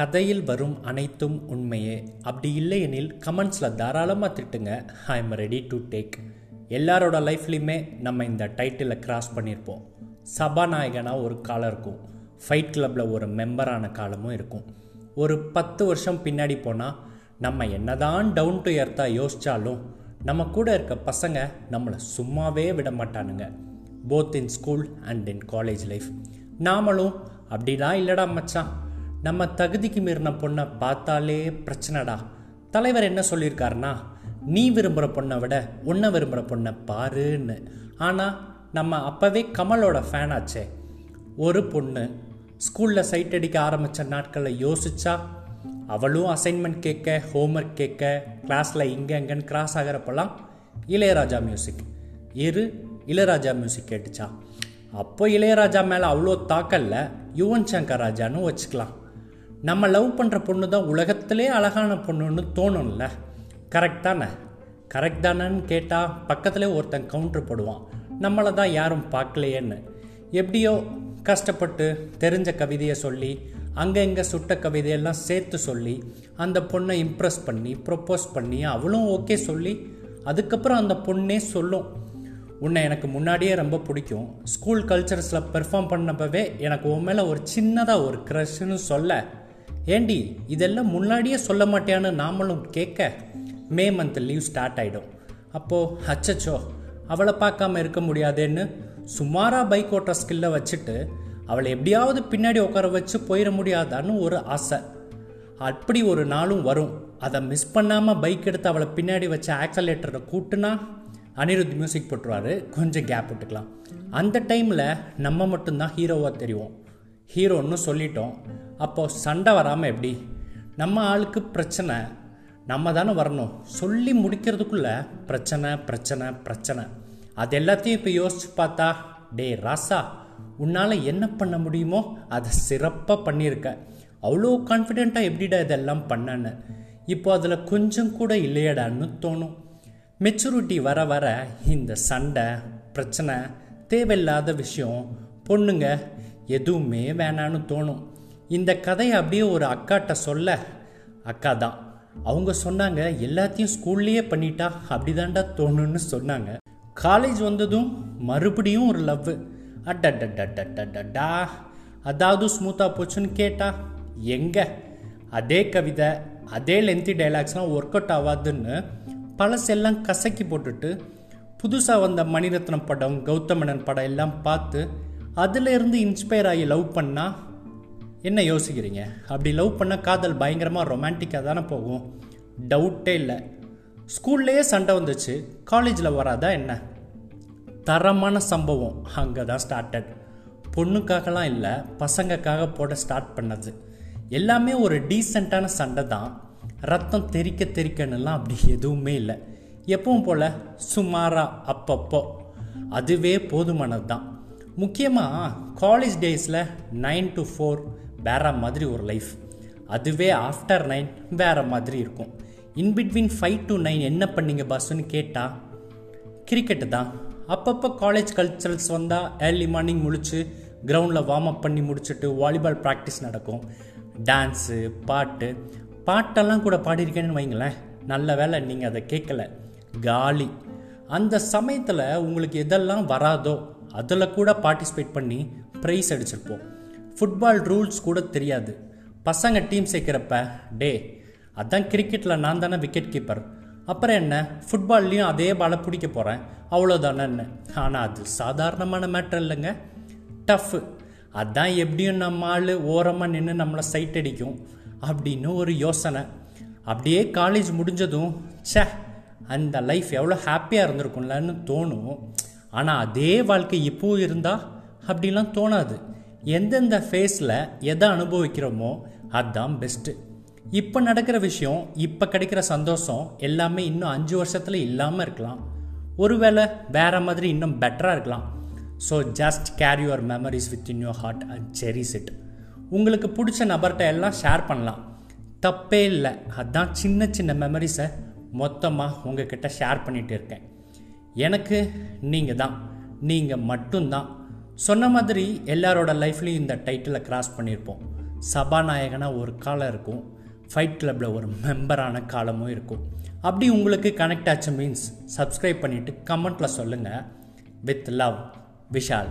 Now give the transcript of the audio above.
கதையில் வரும் அனைத்தும் உண்மையே. அப்படி இல்லையெனில் கமெண்ட்ஸில் தாராளமாக திட்டுங்க. I am ready to take எல்லாரோட லைஃப்லையுமே நம்ம இந்த டைட்டிலை கிராஸ் பண்ணியிருப்போம் சபாநாயகனாக ஒரு காலம் இருக்கும். ஃபைட் கிளப்பில் ஒரு மெம்பரான காலமும் இருக்கும். ஒரு பத்து வருஷம் பின்னாடி போனால் நம்ம என்னதான் டவுன் டு எர்த்தாக யோசித்தாலும் நம்ம கூட இருக்க பசங்க நம்மளை சும்மாவே விட மாட்டானுங்க. Both in school and in college life நாமளும் அப்படிலாம் இல்லைடா மச்சான். நம்ம தகுதிக்கு மீறின பொண்ணை பார்த்தாலே பிரச்சனைடா. தலைவர் என்ன சொல்லியிருக்காருன்னா நீ விரும்புகிற பொண்ணை விட உன்னை விரும்புகிற பொண்ணை பாருன்னு. ஆனால் நம்ம அப்போவே கமலோட ஃபேன் ஆச்சே. ஒரு பொண்ணு ஸ்கூலில் சைட் அடிக்க ஆரம்பித்த நாட்களில் யோசிச்சா அவளும் அசைன்மெண்ட் கேட்க ஹோம்ஒர்க் கேட்க கிளாஸில் இங்கே அங்கன்னு கிராஸ் ஆகிறப்பெல்லாம் இளையராஜா மியூசிக் இரு இளையராஜா மியூசிக் கேட்டுச்சா. அப்போ இளையராஜா மேலே அவ்வளோ தாக்கல்ல யுவன் சங்கர் ராஜான்னு வச்சுக்கலாம். நம்ம லவ் பண்ணுற பொண்ணு தான் உலகத்திலே அழகான பொண்ணுன்னு தோணும்ல. கரெக்ட் தானே? கரெக்ட் தானேன்னு கேட்டால் பக்கத்தில் ஒருத்தன் கவுண்டர் போடுவான். நம்மளை தான் யாரும் பார்க்கலையேன்னு. எப்படியோ கஷ்டப்பட்டு தெரிஞ்ச கவிதையை சொல்லி அங்கே இங்கே சுட்ட கவிதையெல்லாம் சேர்த்து சொல்லி அந்த பொண்ணை இம்ப்ரெஸ் பண்ணி ப்ரொப்போஸ் பண்ணி அவளும் ஓகே சொல்லி அதுக்கப்புறம் அந்த பொண்ணே சொல்லும். உன்னை எனக்கு முன்னாடியே ரொம்ப பிடிக்கும். ஸ்கூல் கல்ச்சர்ஸில் பெர்ஃபார்ம் பண்ணப்பவே எனக்கு உன் மேலே ஒரு சின்னதாக ஒரு க்ரஷ்னு சொல்ல. ஏண்டி இதெல்லாம் முன்னாடியே சொல்ல மாட்டியான்னு நாமளும் கேட்க மே மந்த் லீவ் ஸ்டார்ட் ஆகிடும் அப்போது அச்சச்சோ அவளை பார்க்காம இருக்க முடியாதேன்னு சுமாராக பைக் ஓட்டுற ஸ்கில்லை வச்சுட்டு அவளை எப்படியாவது பின்னாடி உட்கார வச்சு போயிட முடியாதான்னு ஒரு ஆசை. அப்படி ஒரு நாளும் வரும். அதை மிஸ் பண்ணாமல் பைக் எடுத்து அவளை பின்னாடி வச்ச ஆக்சலேட்டரை கூட்டுனா அனிருத் மியூசிக் போட்டுருவாரு. கொஞ்சம் கேப் விட்டுக்கலாம். அந்த டைமில் நம்ம மட்டும்தான் ஹீரோவாக தெரியும் ஹீரோன்னு சொல்லிட்டோம். அப்போது சண்டை வராமல் எப்படி? நம்ம ஆளுக்கு பிரச்சனை நம்ம தானே வரணும். சொல்லி முடிக்கிறதுக்குள்ள பிரச்சனை பிரச்சனை பிரச்சனை. அது எல்லாத்தையும் இப்போ யோசிச்சு பார்த்தா டே ராசா உன்னால் என்ன பண்ண முடியுமோ அதை சிறப்பாக பண்ணியிருக்க. அவ்வளோ கான்ஃபிடெண்ட்டாக எப்படிடா இதெல்லாம் பண்ணன்னு? இப்போ அதில் கொஞ்சம் கூட இல்லையடான்னு தோணும். மெச்சூரிட்டி வர வர இந்த சண்டை பிரச்சனை தேவையில்லாத விஷயம் பொண்ணுங்க எதுவுமே வேணான்னு தோணும். இந்த கதையை அப்படியே ஒரு அக்காட்ட சொல்ல அக்கா தான். அவங்க சொன்னாங்க எல்லாத்தையும் ஸ்கூல்லையே பண்ணிட்டா அப்படிதான்டா தோணுன்னு சொன்னாங்க. காலேஜ் வந்ததும் மறுபடியும் ஒரு லவ். அட்டா அதாவது ஸ்மூத்தாக போச்சுன்னு கேட்டா எங்க? அதே கவிதை அதே லென்த்தி டைலாக்ஸ்லாம் ஒர்க் அவுட் ஆகாதுன்னு பழசெல்லாம் கசக்கி போட்டுட்டு புதுசாக வந்த மணிரத்னம் படம் கௌதமணன் படம் எல்லாம் பார்த்து அதில் இருந்து இன்ஸ்பயர் ஆகி லவ் பண்ணால் என்ன யோசிக்கிறீங்க? அப்படி லவ் பண்ணால் காதல் பயங்கரமாக ரொமான்டிக்காக தானே போகும். டவுட்டே இல்லை. ஸ்கூல்லையே சண்டை வந்துச்சு. காலேஜில் வராதா என்ன? தரமான சம்பவம் அங்கே தான் ஸ்டார்டட் பொண்ணுக்காகலாம் இல்லை பசங்கக்காக போட ஸ்டார்ட் பண்ணது. எல்லாமே ஒரு டீசெண்டான சண்டை தான். ரத்தம் தெறிக்க தெரிக்கணுலாம் அப்படி எதுவுமே இல்லை. எப்பவும் போல் சுமாராக அப்பப்போ. அதுவே போதுமானது தான் முக்கியமாக காலேஜ் டேஸில் நைன் டு ஃபோர் வேறு மாதிரி ஒரு லைஃப் அதுவே ஆஃப்டர் நைன் வேற மாதிரி இருக்கும். இன்பிட்வீன் ஃபைவ் டு நைன் என்ன பண்ணீங்க பாஸ்ன்னு கேட்டால் கிரிக்கெட்டு தான். அப்பப்போ காலேஜ் கல்ச்சரல்ஸ் வந்தால் ஏர்லி மார்னிங் முழிச்சு கிரவுண்டில் வார்ம் அப் பண்ணி முடிச்சுட்டு வாலிபால் ப்ராக்டிஸ் நடக்கும். டான்ஸு பாட்டு பாட்டெல்லாம் கூட பாடியிருக்கேன்னு வைங்களேன். நல்ல வேலை நீங்கள் அதை கேட்கல. காலி. அந்த சமயத்தில் உங்களுக்கு எதெல்லாம் வராதோ அதில் கூட பார்ட்டிசிபேட் பண்ணி ப்ரைஸ் அடிச்சிருப்போம். ஃபுட்பால் ரூல்ஸ் கூட தெரியாது. பசங்க டீம் சேர்க்குறப்ப டே அதான் கிரிக்கெட்டில் நான் தானே விக்கெட் கீப்பர் அப்புறம் என்ன? ஃபுட்பால்லையும் அதே பாலை பிடிக்க போகிறேன் அவ்வளோதானேன்னு ஆனால் அது சாதாரணமான மேட்ரு இல்லைங்க. டஃப்பு அதான் எப்படியும் நம்ம ஆள் ஓரமாக நின்று நம்மளை சைட் அடிக்கும் அப்படின்னு ஒரு யோசனை. அப்படியே காலேஜ் முடிஞ்சதும் ச்சே அந்த லைஃப் எவ்வளோ ஹாப்பியாக இருந்திருக்கும்லன்னு தோணும். ஆனால் அதே வாழ்க்கை இப்போவும் இருந்தால் அப்படிலாம் தோணாது. எந்தெந்த ஃபேஸில் எதை அனுபவிக்கிறோமோ அதுதான் பெஸ்ட்டு இப்போ நடக்கிற விஷயம் இப்போ கிடைக்கிற சந்தோஷம் எல்லாமே இன்னும் அஞ்சு வருஷத்தில் இல்லாமல் இருக்கலாம். ஒருவேளை வேற மாதிரி இன்னும் பெட்டராக இருக்கலாம். So just carry your memories within your heart and cherish it உங்களுக்கு பிடிச்ச நபர்கிட்ட எல்லாம் ஷேர் பண்ணலாம். தப்பே இல்லை. அதுதான் சின்ன சின்ன மெமரிஸை மொத்தமாக உங்ககிட்ட ஷேர் பண்ணிகிட்டு இருக்கேன். எனக்கு நீங்கள் தான் நீங்கள் மட்டும்தான். சொன்ன மாதிரி எல்லாரோட லைஃப்லையும் இந்த டைட்டிலை கிராஸ் பண்ணியிருப்போம் சபாநாயகனாக ஒரு காலம் இருக்கும். ஃபைட் கிளப்பில் ஒரு மெம்பரான காலமும் இருக்கும். அப்படி உங்களுக்கு கனெக்ட் ஆச்சு மீன்ஸ் சப்ஸ்கிரைப் பண்ணிவிட்டு கமெண்ட்டில் சொல்லுங்கள் வித் லவ் விஷால்